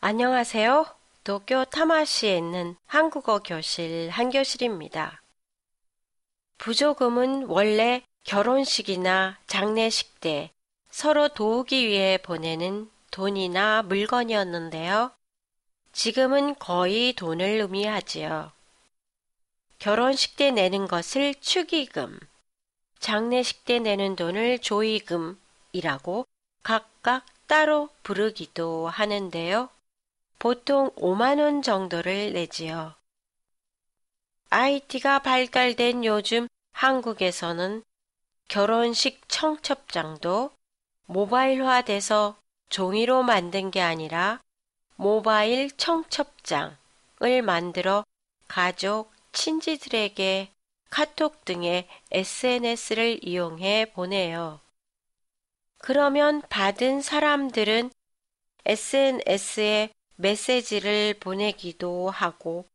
안녕하세요. 도쿄 타마시에 있는 한국어 교실 한교실입니다. 부조금은 원래 결혼식이나 장례식 때 서로 도우기 위해 보내는 돈이나 물건이었는데요. 지금은 거의 돈을 의미하지요. 결혼식 때 내는 것을 축의금, 장례식 때 내는 돈을 조의금이라고 각각 따로 부르기도 하는데요. 보통 5만 원 정도를 내지요. IT가 발달된 요즘 한국에서는 결혼식 청첩장도 모바일화돼서 종이로 만든 게 아니라 모바일 청첩장을 만들어 가족, 친지들에게 카톡 등의 SNS를 이용해 보내요. 그러면 받은 사람들은 SNS에 메시지를 보내기도 하고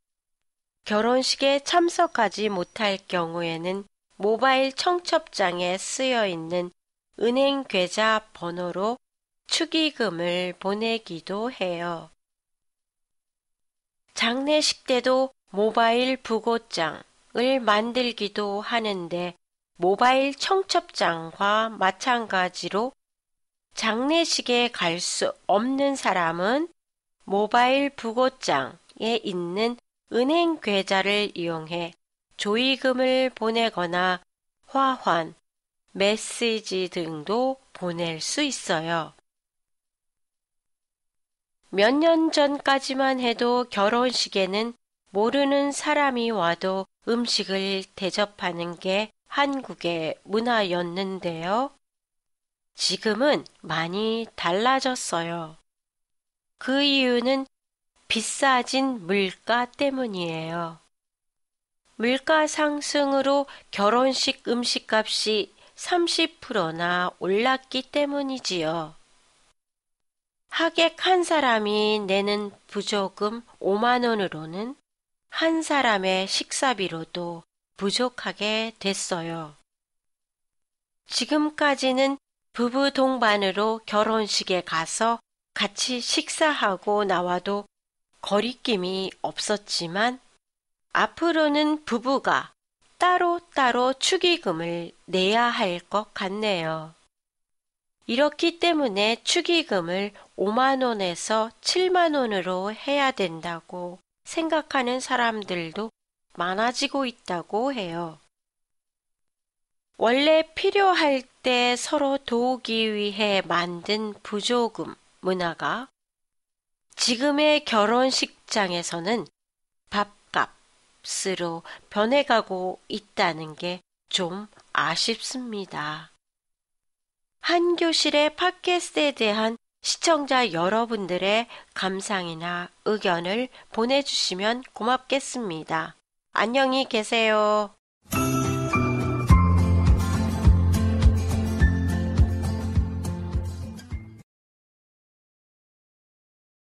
결혼식에 참석하지 못할 경우에는 모바일 청첩장에 쓰여 있는 은행 계좌 번호로 축의금을 보내기도 해요. 장례식 때도 모바일 부고장을 만들기도 하는데 모바일 청첩장과 마찬가지로 장례식에 갈 수 없는 사람은 모바일 부고장에 있는 은행 계좌를 이용해 조의금을 보내거나 화환, 메시지 등도 보낼 수 있어요. 몇 년 전까지만 해도 결혼식에는 모르는 사람이 와도 음식을 대접하는 게 한국의 문화였는데요. 지금은 많이 달라졌어요. 그 이유는 비싸진 물가 때문이에요. 물가 상승으로 결혼식 음식값이 30%나 올랐기 때문이지요. 하객 한 사람이 내는 부조금 5만 원으로는 한 사람의 식사비로도 부족하게 됐어요. 지금까지는 부부 동반으로 결혼식에 가서 같이 식사하고 나와도 거리낌이 없었지만 앞으로는 부부가 따로따로 축의금을 내야 할 것 같네요. 이렇기 때문에 축의금을 5만 원에서 7만 원으로 해야 된다고 생각하는 사람들도 많아지고 있다고 해요. 원래 필요할 때 서로 도우기 위해 만든 부조금 문화가 지금의 결혼식장에서는 밥값으로 변해가고 있다는 게 좀 아쉽습니다. 한 교실의 팟캐스트에 대한 시청자 여러분들의 감상이나 의견을 보내주시면 고맙겠습니다. 안녕히 계세요.